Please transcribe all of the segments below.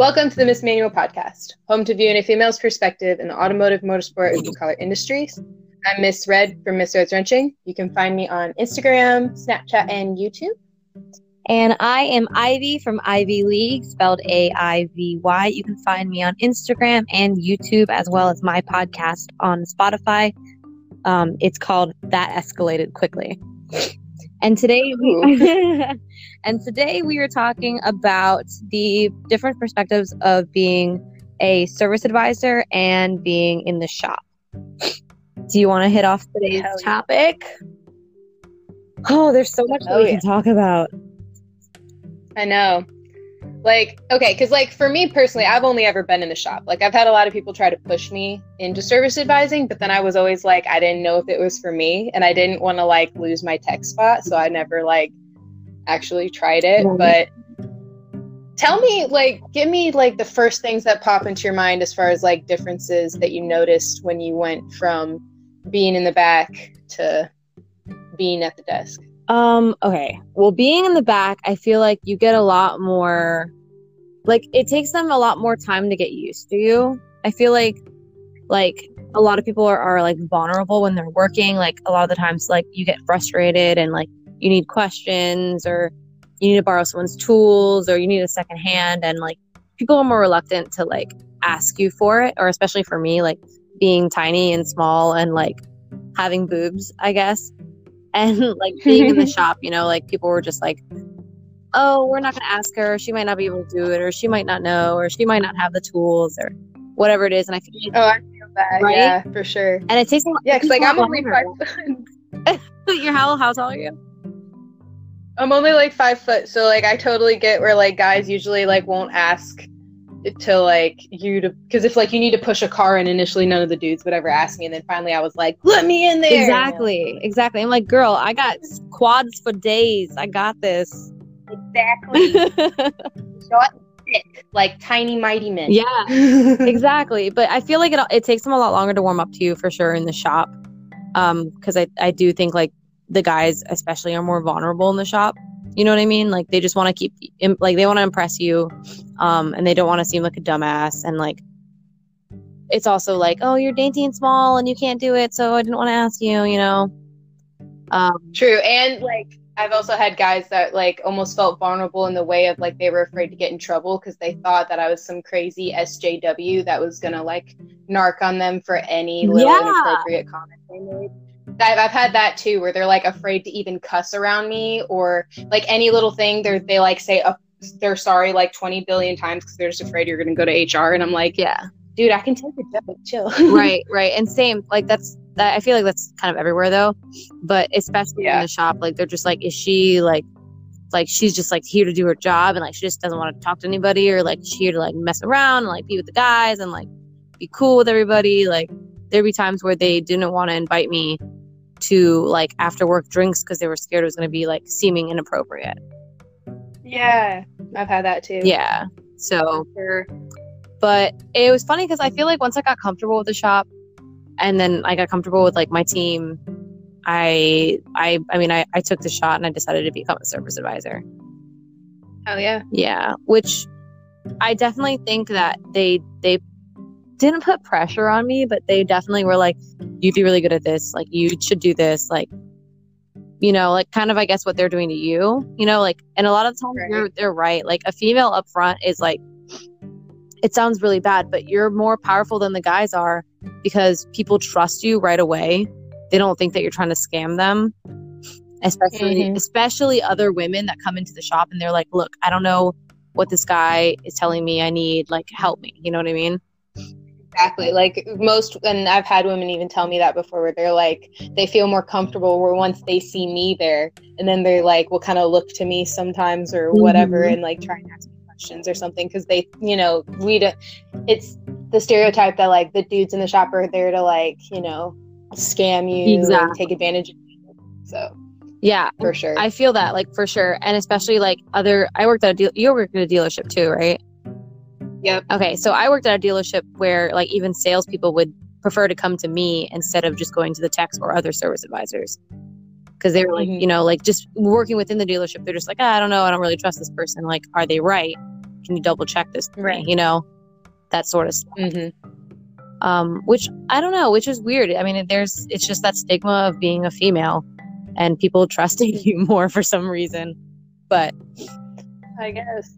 Welcome to the Miss Manual podcast, home to viewing a female's perspective in the automotive, motorsport, and blue collar industries. I'm Miss Red from Miss Red's Wrenching. You can find me on Instagram, Snapchat, and YouTube. And I am Aivy from Aivy League, spelled A I V Y. You can find me on Instagram and YouTube, as well as my podcast on Spotify. Um, it's called That Escalated Quickly. And today we and today we are talking about the different perspectives of being a service advisor and being in the shop. Do you want to hit off today's yeah. topic? Oh, there's so much oh, we yeah. can talk about. I know like okay because like for me personally i've only ever been in the shop like i've had a lot of people try to push me into service advising but then i was always like i didn't know if it was for me and i didn't want to like lose my tech spot so i never like actually tried it mm-hmm. but tell me like give me like the first things that pop into your mind as far as like differences that you noticed when you went from being in the back to being at the desk um, okay. Well, being in the back, I feel like you get a lot more like it takes them a lot more time to get used to you. I feel like like a lot of people are, are like vulnerable when they're working. Like a lot of the times like you get frustrated and like you need questions or you need to borrow someone's tools or you need a second hand and like people are more reluctant to like ask you for it or especially for me like being tiny and small and like having boobs, I guess and like being in the shop you know like people were just like oh we're not going to ask her. She might not be able to do it or she might not know or she might not have the tools or whatever it is. And i feel like, oh i feel that. Right? yeah for sure. And it takes a lot yeah because like i'm only five you're how, how tall are you? I'm only like five foot so like i totally get where like guys usually like won't ask to like you to because if like you need to push a car and initially none of the dudes would ever ask me and then finally I was like let me in there. Exactly exactly. I'm like girl I got quads for days. I got this. Exactly. Short like tiny mighty men. Yeah exactly. But I feel like it, it takes them a lot longer to warm up to you for sure in the shop. Um because I, I do think like the guys especially are more vulnerable in the shop you know what I mean? Like they just want to keep like they want to impress you, um, and they don't want to seem like a dumbass. And like it's also like, oh, you're dainty and small, and you can't do it, so I didn't want to ask you. You know. Um, True, and like I've also had guys that like almost felt vulnerable in the way of like they were afraid to get in trouble because they thought that I was some crazy SJW that was gonna like narc on them for any little yeah. inappropriate comment they made. I've, I've had that too where they're like afraid to even cuss around me or like any little thing. They're they like say uh, they're sorry like 20 billion times because they're just afraid you're going to go to hr and i'm like yeah. Dude i can take a joke chill. Right right and same like that's that i feel like that's kind of everywhere though but especially yeah. in the shop like they're just like is she like like she's just like here to do her job and like she just doesn't want to talk to anybody or like she's here to like mess around and like be with the guys and like be cool with everybody. Like there'd be times where they didn't want to invite me to like after work drinks because they were scared it was going to be like seeming inappropriate. Yeah, I've had that too. Yeah. So, sure. but it was funny because I feel like once I got comfortable with the shop and then I got comfortable with like my team, I, I, I mean, I, I took the shot and I decided to become a service advisor. Oh yeah. Yeah. Which I definitely think that they, they didn't put pressure on me, but they definitely were like, you'd be really good at this. Like, you should do this. Like, you know, like kind of, I guess, what they're doing to you, you know, like, and a lot of the times right. they're, they're right. Like, a female up front is like, it sounds really bad, but you're more powerful than the guys are because people trust you right away. They don't think that you're trying to scam them. Especially mm-hmm. especially other women that come into the shop and they're like, "Look, I don't know what this guy is telling me I need, like help me." You know what I mean? Exactly. Like most, and I've had women even tell me that before, where they're like, they feel more comfortable where once they see me there, and then they're like, will kind of look to me sometimes or whatever, mm-hmm. and like try and ask me questions or something, because they, you know, we don't. It's the stereotype that like the dudes in the shop are there to like, you know, scam you, exactly. take advantage of you. So. Yeah, for sure. I feel that, like, for sure, and especially like other. I worked at a deal. You worked at a dealership too, right? Yep. Okay, so I worked at a dealership where like even salespeople would prefer to come to me instead of just going to the techs or other service advisors because they were like, mm-hmm. you know, like just working within the dealership. They're just like, ah, I don't know, I don't really trust this person. Like, are they right? can you double check this for me?" Right. you know that sort of stuff Mm-hmm. um which i don't know which is weird i mean there's it's just that stigma of being a female and people trusting you more for some reason but I guess.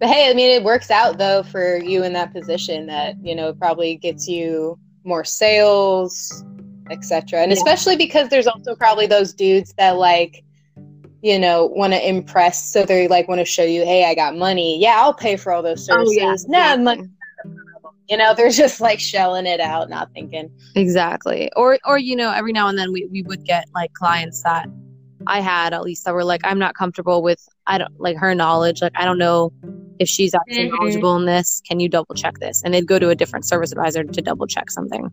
But hey, I mean, it works out though for you in that position that you know probably gets you more sales, etc. And Yeah. especially because there's also probably those dudes that like, you know, want to impress, so they like want to show you, hey, I got money. Yeah, I'll pay for all those services. Oh, yeah, Nah, money. You know, they're just like shelling it out, not thinking. Exactly. Or or you know, every now and then we, we would get like clients that I had at least that were like, I'm not comfortable with I don't like her knowledge. Like I don't know if she's actually Mhm. knowledgeable in this. Can you double check this? And they'd go to a different service advisor to double check something.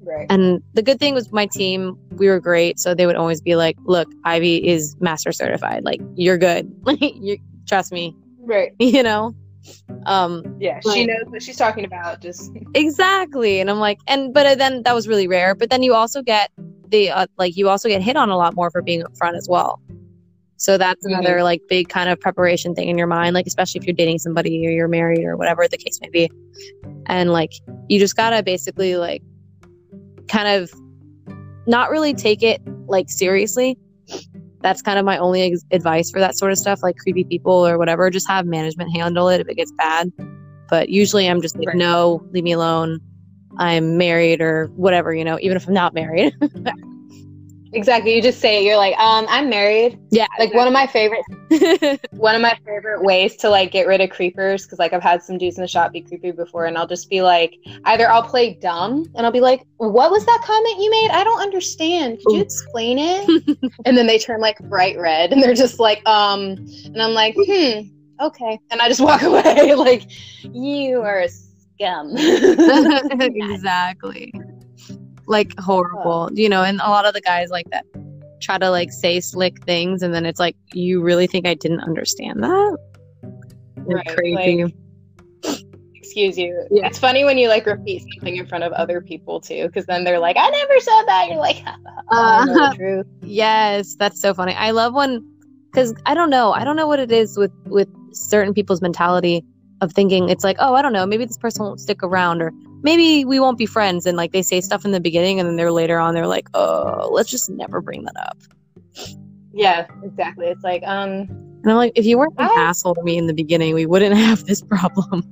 Right. And the good thing was my team, we were great. So they would always be like, Look, Aivy is master certified. Like you're good. Like you trust me, Right. you know? Um Yeah, she knows what she's talking about. Just exactly and i'm like and but then that was really rare but then you also get the uh, like you also get hit on a lot more for being upfront as well so that's Mhm. another like big kind of preparation thing in your mind like especially if you're dating somebody or you're married or whatever the case may be. And like you just gotta basically like kind of not really take it like seriously. That's kind of my only ex- advice for that sort of stuff like creepy people or whatever. Just have management handle it if it gets bad. But usually i'm just like Right. no leave me alone. I'm married or whatever you know even if i'm not married exactly. You just say it. You're like, um, I'm married. yeah Like one of my favorite one of my favorite ways to like get rid of creepers because like I've had some dudes in the shop be creepy before, and I'll just be like, either I'll play dumb and I'll be like, "What was that comment you made? I don't understand. Could you explain it?" and then they turn like bright red, and they're just like, "Um," and I'm like, "Hmm, okay," and I just walk away like, "You are a scum." exactly like horrible you know and a lot of the guys like that try to like say slick things and then it's like you really think i didn't understand that Right, crazy like- Excuse you. Yeah. It's funny when you like repeat something in front of other people too, because then they're like, "I never said that." You're like, "I know Uh, the truth." Yes, that's so funny. I love when because I don't know. I don't know what it is with with certain people's mentality of thinking it's like, oh, I don't know, maybe this person won't stick around or maybe we won't be friends and like they say stuff in the beginning and then they're later on they're like, oh, let's just never bring that up. Yeah, exactly. It's like, um, And I'm like, if you weren't an I- asshole to me in the beginning, we wouldn't have this problem.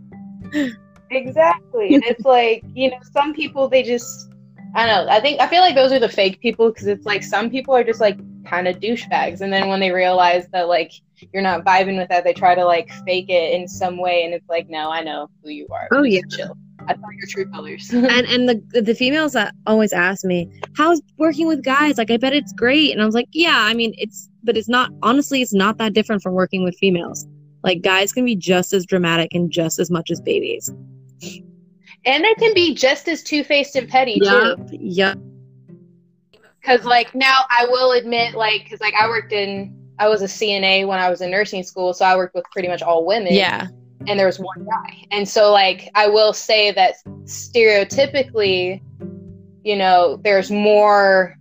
exactly. And it's like, you know, some people they just, I don't know. I think I feel like those are the fake people because it's like some people are just like kind of douchebags, and then when they realize that like you're not vibing with that, they try to like fake it in some way, and it's like, no, I know who you are. Oh, yeah. chill. I saw your true colors. and and the the females that always ask me how's working with guys? Like i bet it's great. And i was like yeah i mean it's but it's not honestly it's not that different from working with females. Like guys can be just as dramatic and just as much as babies. And they can be just as two faced and petty yeah too. yeah. Because like now i will admit like because like i worked in i was a cna when i was in nursing school so i worked with pretty much all women. Yeah and there was one guy. And so like i will say that stereotypically you know there's more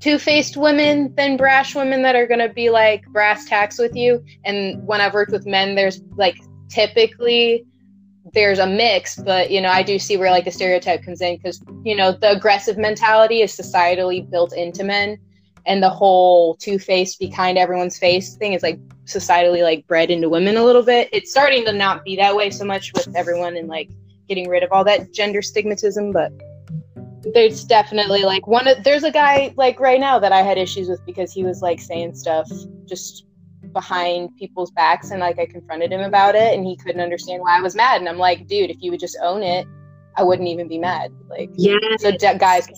two-faced women than brash women that are going to be like brass tacks with you. And when i've worked with men there's like typically there's a mix but you know i do see where like the stereotype comes in because you know the aggressive mentality is societally built into men and the whole two-faced be kind to everyone's face thing is like societally like bred into women a little bit. It's starting to not be that way so much with everyone and like getting rid of all that gender stigmatism but there's definitely like one of there's a guy like right now that i had issues with because he was like saying stuff just behind people's backs and like i confronted him about it and he couldn't understand why i was mad. And i'm like dude if you would just own it i wouldn't even be mad. Like yeah so guys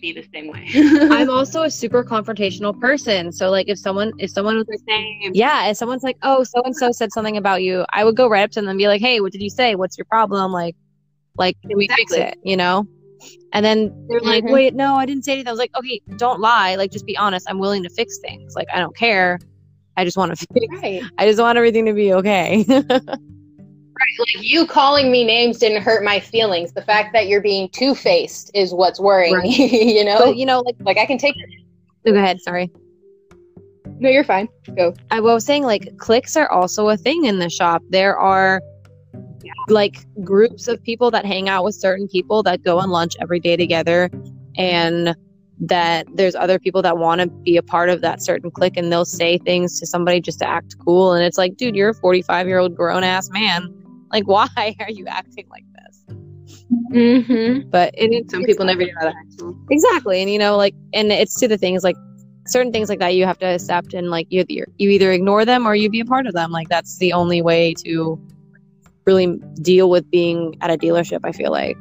be the same way. I'm also a super confrontational person. So like if someone if someone was like same. yeah if someone's like oh so and so said something about you i would go right up to them and be like hey what did you say? What's your problem? Like like can we fix it? You know? And then they're like Mhm. wait no i didn't say anything. I was like okay don't lie. Like just be honest. I'm willing to fix things. Like i don't care. I just want to fix right. I just want everything to be okay like you calling me names didn't hurt my feelings the fact that you're being two-faced is what's worrying Right. me you know but you know like like i can take it go ahead sorry No, you're fine. Go. I was saying like cliques are also a thing in the shop. There are like groups of people that hang out with certain people that go on lunch every day together and that there's other people that want to be a part of that certain clique and they'll say things to somebody just to act cool and it's like dude you're a 45 year old grown ass man like why are you acting like this Mm-hmm. but it, Some people never to act. exactly and you know like and it's to the things like certain things like that you have to accept and like you either you either ignore them or you be a part of them like that's the only way to really deal with being at a dealership i feel like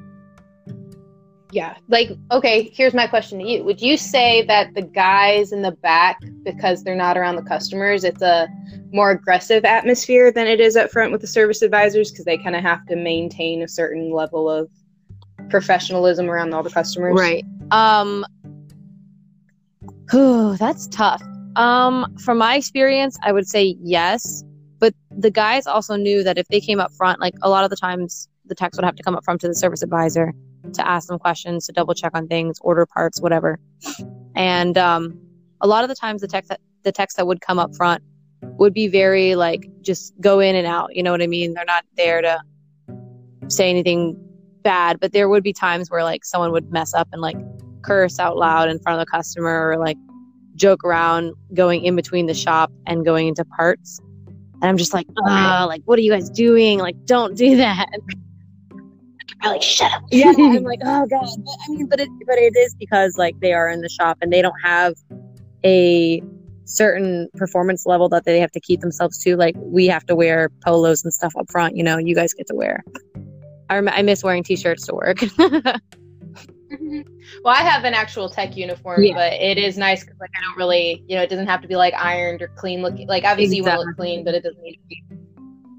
Yeah. Like, okay, here's my question to you. Would you say that the guys in the back, because they're not around the customers, it's a more aggressive atmosphere than it is up front with the service advisors because they kind of have to maintain a certain level of professionalism around all the customers? Right. Um whew, that's tough. Um from my experience, I would say yes, but the guys also knew that if they came up front, like a lot of the times the techs would have to come up front to the service advisor to ask them questions, to double check on things, order parts, whatever. And um a lot of the times the techs that the techs that would come up front would be very like just go in and out, you know what I mean? They're not there to say anything bad, but there would be times where like someone would mess up and like curse out loud in front of the customer or like joke around going in between the shop and going into parts. And I'm just like, ah, like what are you guys doing? Like, don't do that. I'm like, shut up. Yeah, I'm like, oh god. But I mean, but it but it is because like they are in the shop and they don't have a certain performance level that they have to keep themselves to. Like we have to wear polos and stuff up front. You know, you guys get to wear. I rem- I miss wearing t-shirts to work. Mm-hmm. well, I have an actual tech uniform, Yeah. but it is nice because like I don't really, you know, it doesn't have to be like ironed or clean looking. Like obviously you want to look clean, but it doesn't need to be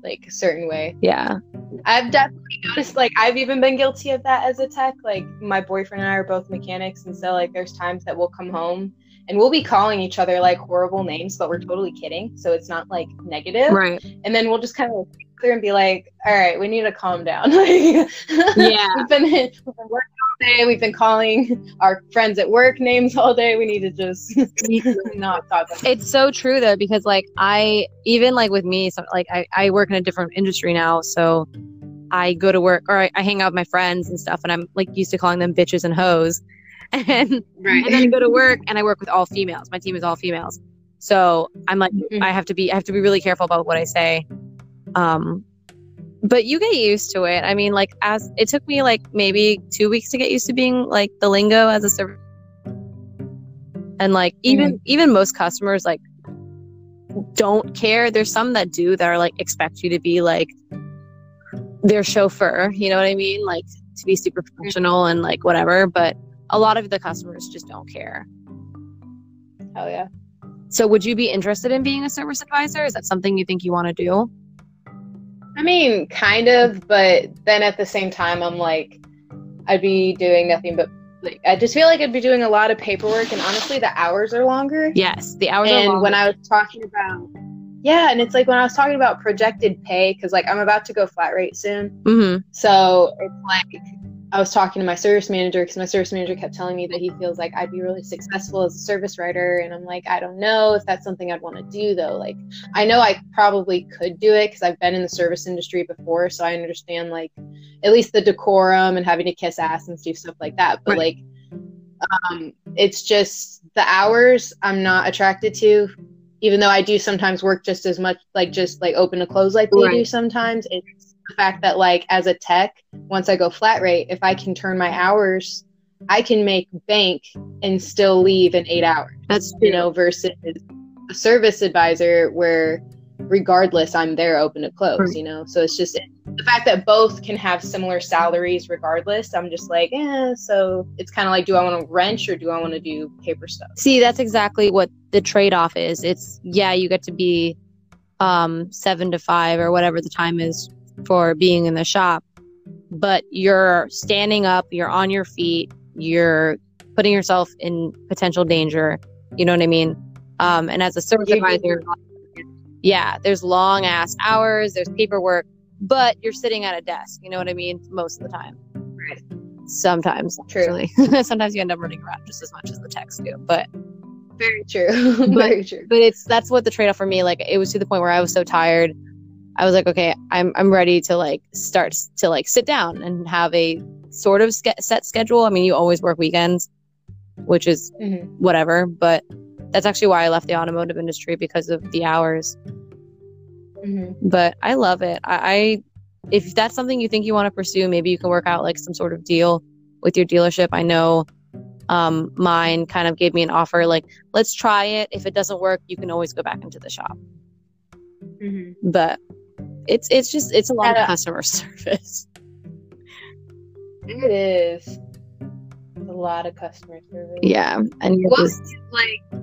like a certain way. yeah. I've definitely noticed like I've even been guilty of that as a tech. Like my boyfriend and I are both mechanics, and so like there's times that we'll come home and we'll be calling each other like horrible names, but we're totally kidding. So it's not like negative. Right. And then we'll just kind of look at each other and be like, "All right, we need to calm down." Yeah. we've been we've been working day. We've been calling our friends at work names all day. We need to just not talk. About it's so true though because like i even like with me so like I, I work in a different industry now so i go to work or I, I hang out with my friends and stuff and i'm like used to calling them bitches and hoes and, and then i go to work and i work with all females my team is all females so i'm like Mhm. i have to be i have to be really careful about what i say um but you get used to it. I mean like as it took me like maybe two weeks to get used to being like the lingo as a service and like even mm-hmm. even most customers like don't care. There's some that do that are like expect you to be like their chauffeur you know what i mean? Like to be super mm-hmm. professional and like whatever but a lot of the customers just don't care. Oh yeah. so would you be interested in being a service advisor? Is that something you think you want to do I mean, kind of, but then at the same time, I'm like, I'd be doing nothing but like I just feel like I'd be doing a lot of paperwork, and honestly, the hours are longer. yes the hours are and when I was talking about, yeah, and it's like when I was talking about projected pay, because like I'm about to go flat rate soon, hmm so it's like I was talking to my service manager because my service manager kept telling me that he feels like I'd be really successful as a service writer, and I'm like, I don't know if that's something I'd want to do though. Like, I know I probably could do it because I've been in the service industry before, so I understand like at least the decorum and having to kiss ass and do stuff like that. But Right. like, um, it's just the hours I'm not attracted to. Even though I do sometimes work just as much, like just like open to close, like they do sometimes. It's the fact that like as a tech, once I go flat rate, if I can turn my hours, I can make bank and still leave in eight hours. that's You know, versus a service advisor where regardless I'm there open to close, Right. you know. So it's just the fact that both can have similar salaries regardless, I'm just like, eh, so it's kind of like do I want to wrench or do I want to do paper stuff? See, that's exactly what the trade off is. It's yeah, you get to be um seven to five or whatever the time is for being in the shop, but you're standing up, you're on your feet, you're putting yourself in potential danger. You know what I mean? Um, and as a supervisor, yeah, there's long ass hours, there's paperwork, but you're sitting at a desk. You know what I mean? Most of the time. Right. Sometimes, actually. Sometimes you end up running around just as much as the techs do, but Very true. Very true. but it's that's what the trade-off for me like it was to the point where i was so tired i was like okay i'm i'm ready to like start to like sit down and have a sort of ske- set schedule i mean you always work weekends which is Mhm. whatever but that's actually why i left the automotive industry because of the hours Mhm. but i love it i, I if that's something you think you want to pursue maybe you can work out like some sort of deal with your dealership i know um mine kind of gave me an offer like let's try it if it doesn't work you can always go back into the shop Mhm. but it's it's just it's a lot of customer service It is a lot of customer service. yeah and you're What just, you, like?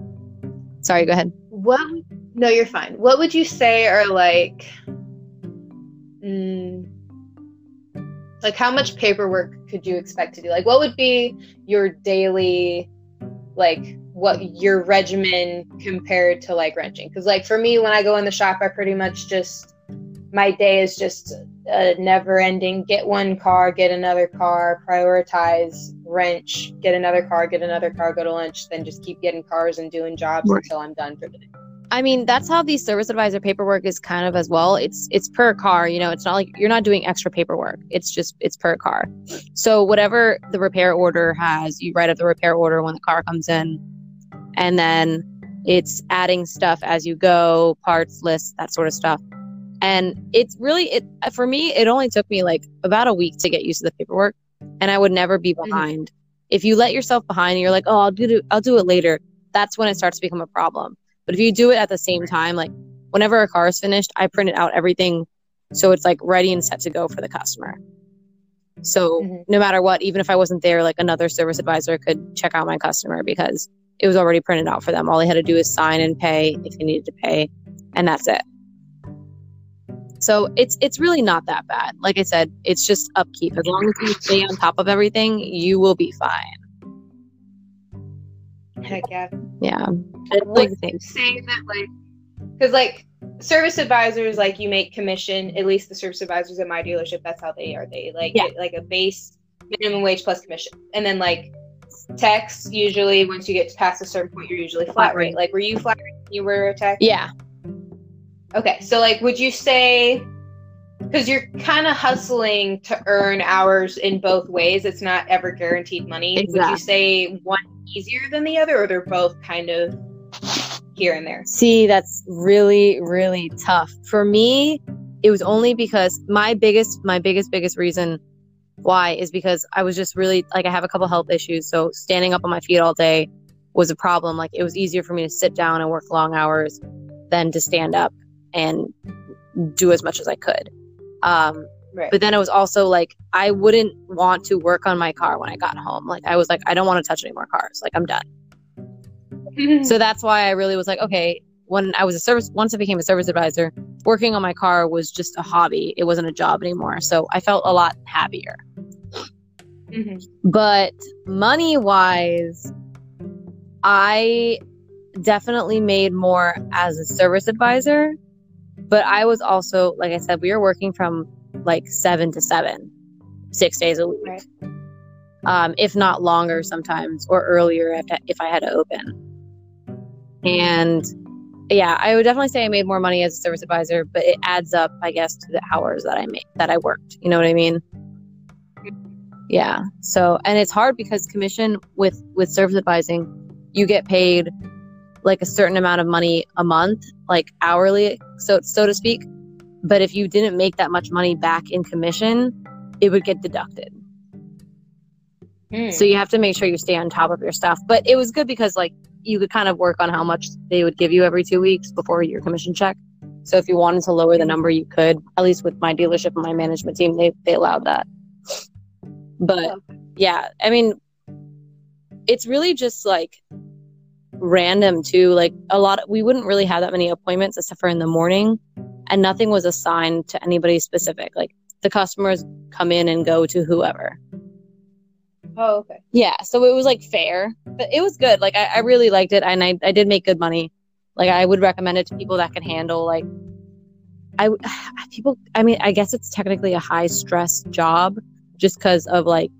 sorry go ahead What? No, you're fine. What would you say are like? Mm, like how much paperwork could you expect to do? Like, what would be your daily, like, what your regimen compared to like wrenching? Because like for me, when I go in the shop, I pretty much just my day is just a never ending get one car, get another car, prioritize, wrench, get another car, get another car, go to lunch, then just keep getting cars and doing jobs Right. until I'm done for the day. I mean, that's how the service advisor paperwork is kind of as well. It's it's per car, you know, it's not like you're not doing extra paperwork. It's just it's per car. So whatever the repair order has, you write up the repair order when the car comes in. And then it's adding stuff as you go, parts lists, that sort of stuff. And it's really it for me, it only took me like about a week to get used to the paperwork, and I would never be behind. If you let yourself behind and you're like, "Oh, I'll do it, I'll do it later." That's when it starts to become a problem. But if you do it at the same time, like whenever a car is finished, I printed out everything so it's like ready and set to go for the customer. So Mhm. no matter what, even if I wasn't there, like another service advisor could check out my customer because it was already printed out for them. All they had to do is sign and pay if they needed to pay, and that's it. So it's it's really not that bad. Like I said, it's just upkeep. As long as you stay on top of everything, you will be fine. Heck yeah. Yeah. Like the same. you say that like because like service advisors like you make commission at least the service advisors at my dealership that's how they are they like Yeah. like a base minimum wage plus commission and then like techs usually once you get past a certain point you're usually flat rate like were you flat rate when you were a tech Yeah. Okay so like would you say because you're kind of hustling to earn hours in both ways it's not ever guaranteed money would you say one easier than the other or they're both kind of here and there See, that's really, really tough. For me, it was only because my biggest, my biggest, biggest reason why is because I was just really like I have a couple health issues. So standing up on my feet all day was a problem. Like it was easier for me to sit down and work long hours than to stand up and do as much as I could. Um, right but then it was also like I wouldn't want to work on my car when I got home. Like I was like, I don't want to touch any more cars. Like I'm done. So that's why I really was like, okay, when I was a service, once I became a service advisor, working on my car was just a hobby. It wasn't a job anymore. So I felt a lot happier. Mhm. But money wise, I definitely made more as a service advisor. But I was also, like I said, we were working from like seven to seven, six days a week. Right. Um, if not longer sometimes or earlier if, if I had to open. And yeah, I would definitely say I made more money as a service advisor, but it adds up, I guess, to the hours that I made that I worked. You know what I mean? Yeah. So, and it's hard because commission with with service advising, you get paid like a certain amount of money a month, like hourly, so so to speak. But if you didn't make that much money back in commission, it would get deducted. Mm. So you have to make sure you stay on top of your stuff. But it was good because like you could kind of work on how much they would give you every two weeks before your commission check. So if you wanted to lower the number, you could. At least with my dealership and my management team, they they allowed that. But yeah, I mean, it's really just like random too. Like a lot, of, we wouldn't really have that many appointments except for in the morning, and nothing was assigned to anybody specific. Like the customers come in and go to whoever. oh, okay. Yeah, so it was like fair, but it was good. Like I, I really liked it, and I, I did make good money. Like I would recommend it to people that can handle like I people. I mean, I guess it's technically a high stress job just because of like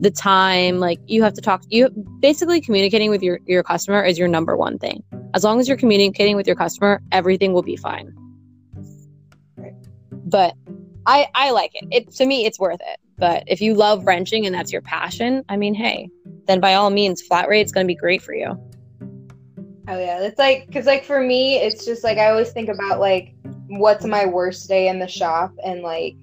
the time like you have to talk you basically communicating with your your customer is your number one thing. As long as you're communicating with your customer everything will be fine. Right. but i i like it. It to me it's worth it. But if you love wrenching and that's your passion i mean hey then by all means flat rate's going to be great for you. Oh yeah, it's like because like for me, it's just like I always think about like what's my worst day in the shop, and like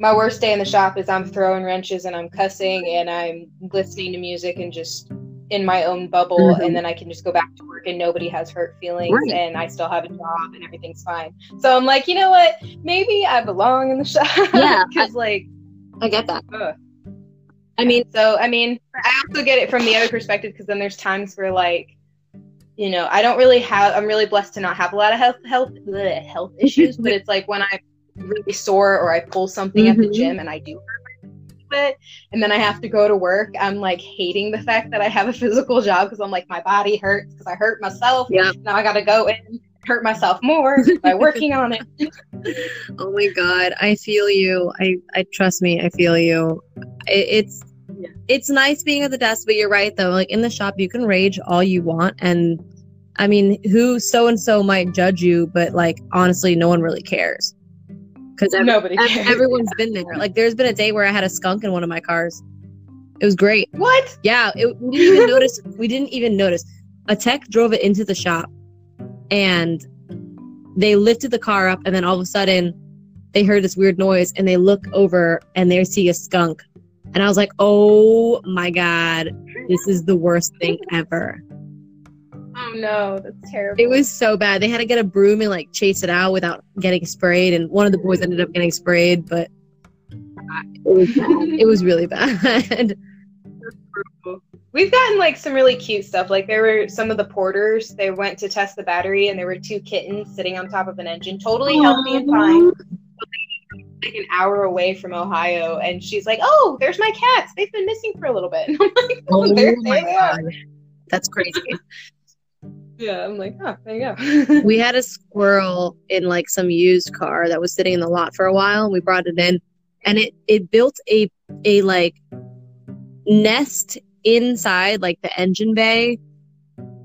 my worst day in the shop is I'm throwing wrenches and I'm cussing and I'm listening to music and just in my own bubble, Mhm. and then I can just go back to work and nobody has hurt feelings, Right. and I still have a job and everything's fine. So I'm like, you know what? Maybe I belong in the shop. Yeah, because like. i get that ugh. i mean So I mean, I also get it from the other perspective because then there's times where like, you know, I don't really have. I'm really blessed to not have a lot of health health bleh, health issues, but it's like when I'm really sore or I pull something at the Mhm. gym and I do hurt it, and then I have to go to work. I'm like hating the fact that I have a physical job because I'm like my body hurts because I hurt myself. Yeah. Now I got to go in hurt myself more by working on it. Oh my god, I feel you. I I trust me, I feel you. It, it's Yeah. it's nice being at the desk, but you're right though. Like in the shop, you can rage all you want, and I mean, who so and so might judge you, but like honestly, no one really cares because Nobody cares. everyone's been there. Like there's been a day where I had a skunk in one of my cars. It was great. What? Yeah, it, we didn't even notice. We didn't even notice. A tech drove it into the shop, and they lifted the car up, and then all of a sudden, they heard this weird noise, and they look over, and they see a skunk, and I was like, "Oh my god, this is the worst thing ever." Oh no, that's terrible. It was so bad. They had to get a broom and like chase it out without getting sprayed, and one of the boys ended up getting sprayed, but it was it was really bad. We've gotten like some really cute stuff. Like there were some of the porters. They went to test the battery, and there were two kittens sitting on top of an engine, totally healthy and fine. Like an hour away from Ohio, and she's like, "Oh, there's my cats. They've been missing for a little bit." And I'm like, "Oh, Oh there, they are." that's crazy. Yeah, I'm like, "Oh, there you go." we had a squirrel in like some used car that was sitting in the lot for a while. And we brought it in and it it built a a like nest inside like the engine bay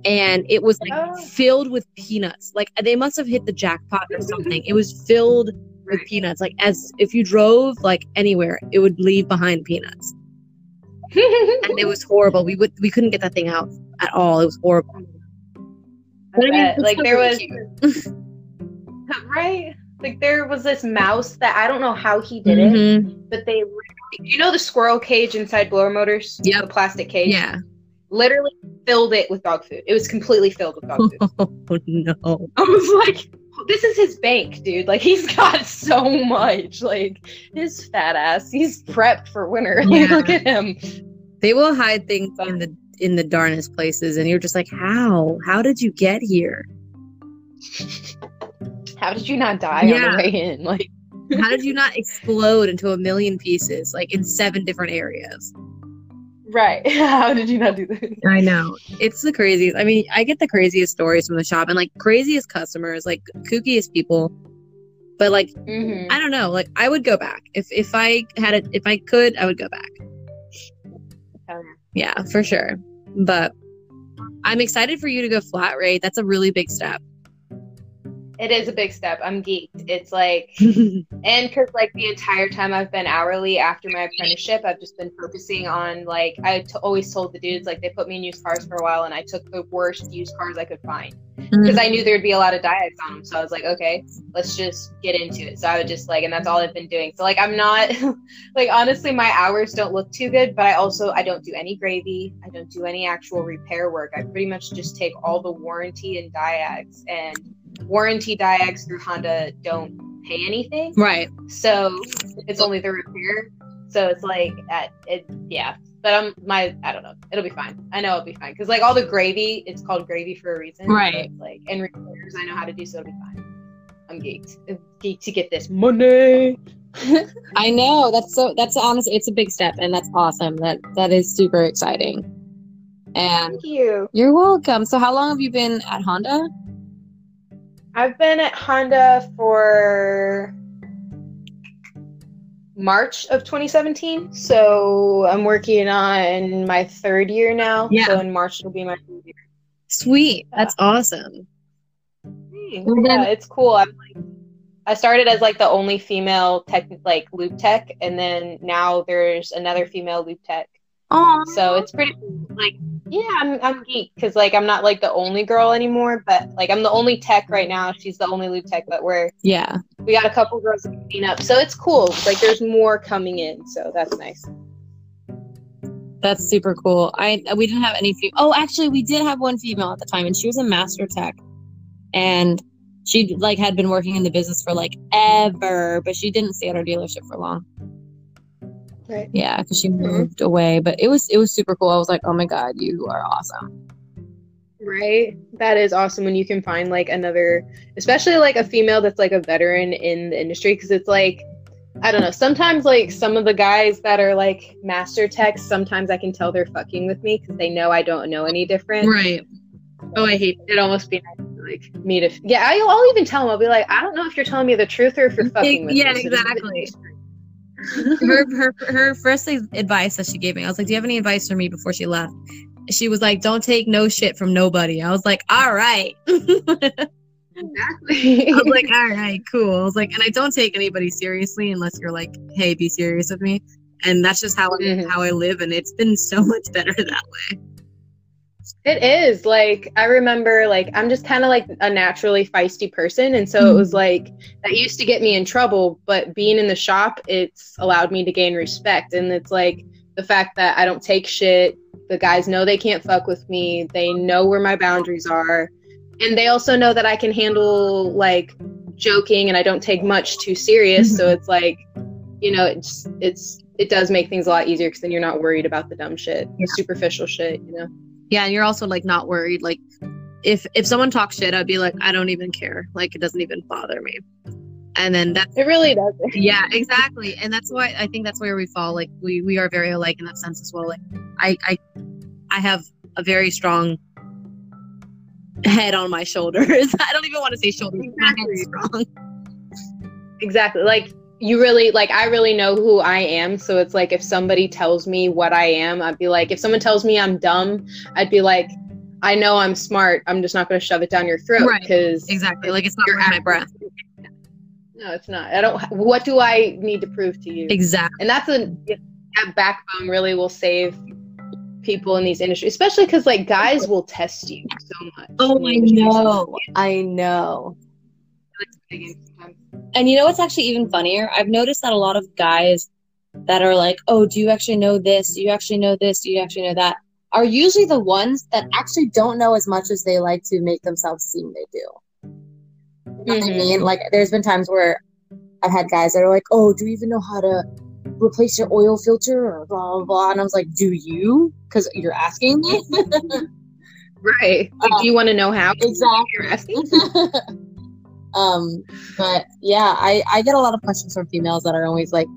and it was like Oh. filled with peanuts. Like they must have hit the jackpot or something. It was filled with peanuts. Like as if you drove like anywhere it would leave behind peanuts. And it was horrible. We would we couldn't get that thing out at all. It was horrible I bet. like there was, right? Like there was this mouse that I don't know how he did it, Mhm. but they you know, the squirrel cage inside blower motors, yeah, the plastic cage. yeah literally filled it with dog food. It was completely filled with dog food. oh no I was like, this is his bank, dude. Like he's got so much. Like his fat ass. He's prepped for winter. Like, Yeah. look at him. They will hide things in the in the darnest places, and you're just like, how? How did you get here? How did you not die on the way in? Like How did you not explode into a million pieces, like in seven different areas? right. How did you not do that I know it's the craziest. I mean, I get the craziest stories from the shop, and like craziest customers, like kookiest people. But like, hmm I don't know. Like, I would go back if if I had it. If I could, I would go back. Yeah, for sure. But I'm excited for you to go flat rate. That's a really big step. It is a big step. I'm geeked. It's like and because like the entire time i've been hourly after my apprenticeship i've just been focusing on like i t- always told the dudes like they put me in used cars for a while and i took the worst used cars i could find. Mm. Because i knew there'd be a lot of diags on them so i was like okay let's just get into it. So i would just like and that's all i've been doing. So like i'm not like honestly my hours don't look too good but i also i don't do any gravy. I don't do any actual repair work. I pretty much just take all the warranty and diags and warranty diags through honda don't pay anything right. so it's only the repair. So it's like at it, yeah. But I'm my I don't know. It'll be fine. I know it'll be fine because like all the gravy, it's called gravy for a reason. Right. it's like and repairs, I know how to do. So it'll be fine. I'm geeked. I'm geeked to get this money. I know that's so that's honestly it's a big step and that's awesome. That that is super exciting. And Thank you. you're welcome. So how long have you been at Honda? I've been at Honda for March of 2017. So I'm working on my third year now. Yeah. So in March it'll be my third year. Sweet. That's awesome. Well, yeah, then- it's cool. I'm like, I started as like the only female tech, like lube tech, and then now there's another female lube tech. Oh, So it's pretty like yeah, I'm I'm geek because like I'm not like the only girl anymore, but like I'm the only tech right now. She's the only lube tech, but we're yeah. we got a couple girls clean up, so it's cool. Like there's more coming in, so that's nice. That's super cool. I we didn't have any female. Oh, actually, we did have one female at the time, and she was a master tech, and she like had been working in the business for like ever, but she didn't stay at our dealership for long. Right. Yeah, because she Mhm. moved away. But it was it was super cool. I was like, oh my god, you are awesome. Right. That is awesome when you can find like another, especially like a female that's like a veteran in the industry. Cause it's like, I don't know, sometimes like some of the guys that are like master techs, sometimes I can tell they're fucking with me because they know I don't know any different. Right. Oh, I hate. It'd almost be nice like me to, yeah, I, I'll even tell them, I'll be like, I don't know if you're telling me the truth or if you're fucking with Yeah, me. so exactly. Her her her first advice that she gave me, I was like, "Do you have any advice for me before she left?" She was like, "Don't take no shit from nobody." I was like, "All right." Exactly. I was like, "All right, cool." I was like, "And I don't take anybody seriously unless you're like, hey, be serious with me." And that's just how I, Mhm. how I live, and it's been so much better that way. It is like I remember like I'm just kind of like a naturally feisty person and so it was hmm. like that used to get me in trouble but being in the shop it's allowed me to gain respect and it's like the fact that I don't take shit the guys know they can't fuck with me they know where my boundaries are and they also know that I can handle like joking and I don't take much too serious so it's like you know it's it's it does make things a lot easier because then you're not worried about the dumb shit the superficial shit you know Yeah, and you're also like not worried. Like, if if someone talks shit, I'd be like, I don't even care. Like, it doesn't even bother me. And then that's It really doesn't. yeah exactly and that's why i think that's where we fall like we we are very alike in that sense as well like i i i have a very strong head on my shoulders i don't even want to say shoulders head's strong Exactly. Like you really like I really know who I am. So it's like if somebody tells me what I am, I'd be like, if someone tells me I'm dumb, I'd be like, I know I'm smart. I'm just not gonna shove it down your throat Right. because exactly like it's not You're worth my breath No, it's not. I don't what do I need to prove to you? exactly And that's a that backbone really will save people in these industries, especially because like guys will test you so much. oh i know i know and you know what's actually even funnier i've noticed that a lot of guys that are like oh do you actually know this do you actually know this do you actually know that are usually the ones that actually don't know as much as they like to make themselves seem they do You know what I Mhm. mean? Like, there's been times where I've had guys that are like, "Oh, do you even know how to replace your oil filter?" or blah blah blah, and I was like, "Do you? Because you're asking me." Right. Like, Uh, do you want to know how? exactly. Um, but yeah, I I get a lot of questions from females that are always like,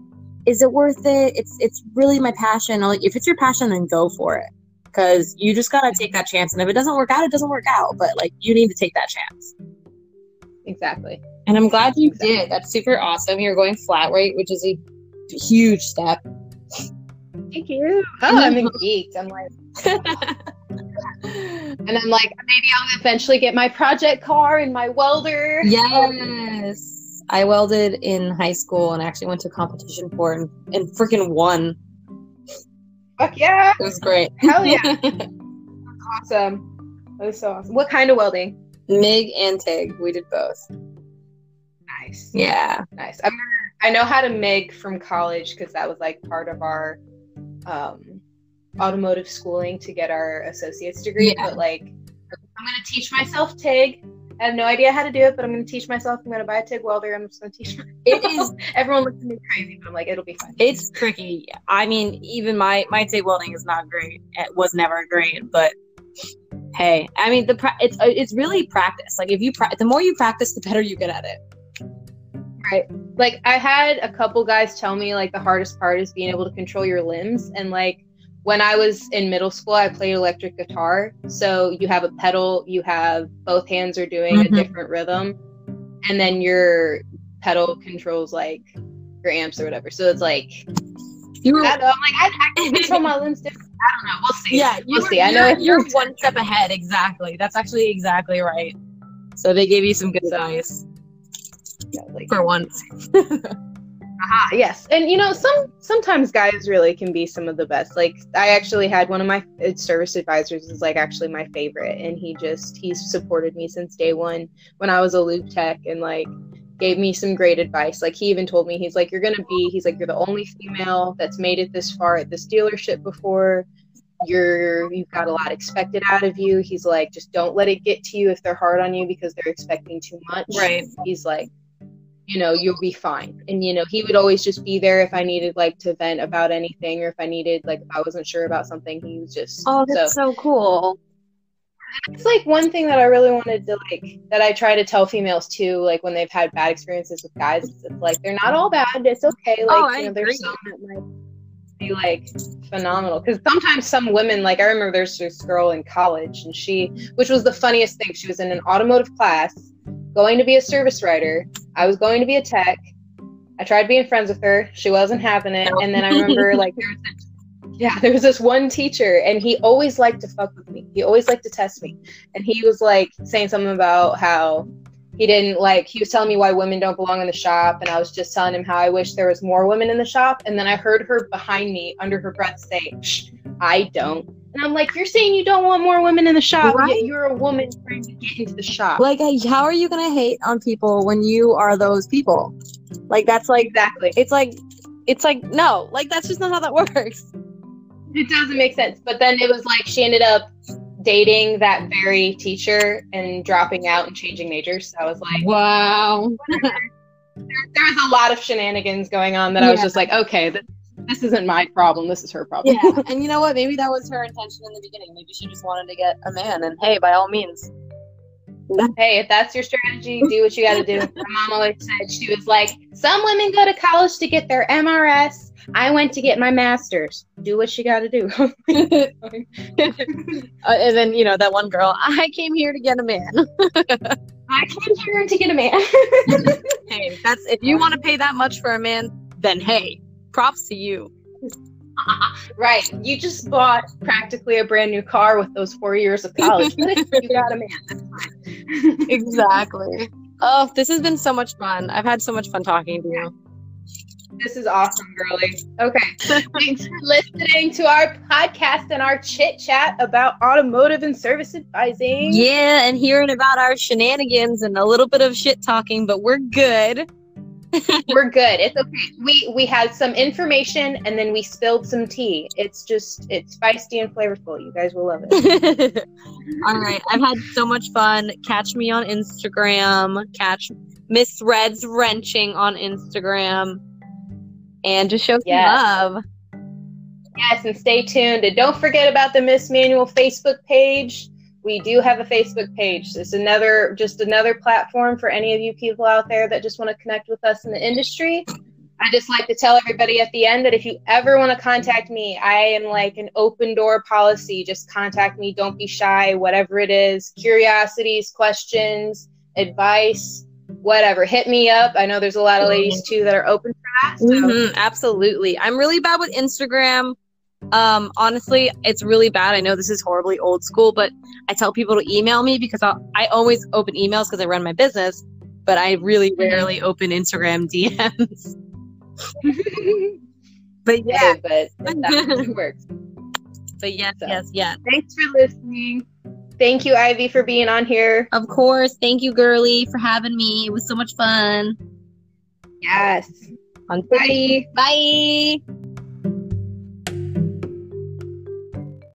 "Is it worth it? It's it's really my passion." I'm like, if it's your passion, then go for it. Because you just gotta take that chance, and if it doesn't work out, it doesn't work out. But like, you need to take that chance. Exactly. And I'm glad you Exactly. did. That's super awesome. You're going flat rate, which is a huge step. Thank you. Oh, I'm geeked. I'm like, and I'm like, maybe I'll eventually get my project car and my welder. Yes. I welded in high school and actually went to a competition for it and, and freaking won. Fuck yeah. It was great. Hell yeah. awesome. That was so awesome. What kind of welding? MIG and TIG. We did both. Nice. Yeah. Nice. I'm I know how to MIG from college because that was like part of our um, automotive schooling to get our associate's degree. Yeah. But like, I'm gonna teach myself TIG. I have no idea how to do it, but I'm gonna teach myself. I'm gonna buy a TIG welder. I'm just gonna teach. Myself. It is Everyone looks at me crazy, but I'm like, it'll be fine. it's tricky. I mean, even my my TIG welding is not great. It was never great, but hey, I mean the pra- it's uh, it's really practice. Like if you pra- the more you practice, the better you get at it. Right. Like I had a couple guys tell me like the hardest part is being able to control your limbs and like when I was in middle school I played electric guitar. So you have a pedal, you have both hands are doing Mhm. a different rhythm and then your pedal controls like your amps or whatever. So it's like You were, I, am like I, I can control my different. I don't know. We'll see. yeah, you we'll were- see. I know you're, you're one step ahead. Exactly. That's actually exactly right. So they gave you some good advice yeah, like, for once. Ah, yes, and you know, some sometimes guys really can be some of the best. Like I actually had one of my uh, service advisors is like actually my favorite, and he just he's supported me since day one when I was a lube tech, and like gave me some great advice. Like he even told me he's like you're gonna be he's like you're the only female that's made it this far at this dealership before. You're you've got a lot expected out of you. He's like just don't let it get to you if they're hard on you because they're expecting too much Right. he's like you know you'll be fine. And you know he would always just be there if i needed like to vent about anything or if i needed like if i wasn't sure about something he was just Oh, so that's so cool. it's like one thing that i really wanted to like that i try to tell females too like when they've had bad experiences with guys it's like they're not all bad it's okay. Oh, like Oh, I you know there's some that might be like phenomenal. Because sometimes some women like i remember there's this girl in college and she which was the funniest thing she was in an automotive class going to be a service writer. I was going to be a tech. I tried being friends with her. She wasn't having it. And then i remember like there was this, yeah there was this one teacher and he always liked to fuck with me. He always liked to test me. And he was like saying something about how he didn't like he was telling me why women don't belong in the shop and i was just telling him how i wish there was more women in the shop. And then i heard her behind me under her breath say Shh, i don't and i'm like you're saying you don't want more women in the shop Right. yet you're a woman trying to get into the shop Like, how are you gonna hate on people when you are those people? Like, that's like, exactly it's like, it's like, no, like that's just not how that works. it doesn't make sense but then it was like she ended up dating that very teacher and dropping out and changing majors so i was like Wow. there was a lot of shenanigans going on that i was just like okay this, this isn't my problem this is her problem Yeah, and you know what? Maybe that was her intention in the beginning. Maybe she just wanted to get a man, and hey, by all means. hey, if that's your strategy, do what you got to do. My mom always said she was like, some women go to college to get their MRS. I went to get my master's. Do what you got to do. Uh, and then you know that one girl. I came here to get a man. I came here to get a man. hey, that's if you want to pay that much for a man, then hey, props to you. right. You just bought practically a brand new car with those four years of college. But you got a man. Exactly. Oh, this has been so much fun. I've had so much fun talking to you. This is awesome, girly. Okay. Thanks for listening to our podcast and our chit chat about automotive and service advising. Yeah, and hearing about our shenanigans and a little bit of shit talking, but we're good. We're good. It's okay. We we had some information and then we spilled some tea. It's just it's feisty and flavorful. You guys will love it. All right, I've had so much fun. Catch me on Instagram. Catch Miss Red's wrenching on Instagram, and just show some Yes. love. Yes, and stay tuned. And don't forget about the Miss Manual Facebook page. We do have a Facebook page. It's another just another platform for any of you people out there that just want to connect with us in the industry. I just like to tell everybody at the end that if you ever want to contact me, I am like an open door policy. Just contact me. Don't be shy. Whatever it is, curiosities, questions, advice, whatever. Hit me up. I know there's a lot of ladies too that are open for that. So Mhm, absolutely. I'm really bad with Instagram. Um, honestly, it's really bad. I know this is horribly old school, but I tell people to email me because I'll, I always open emails because I run my business, but I really rarely open Instagram DMs. But yeah, but that works. but yes, So. yes, yes. Thanks for listening. Thank you, Aivy, for being on here. Of course. Thank you, girly, for having me. It was so much fun. Yes. On Bye. Bye.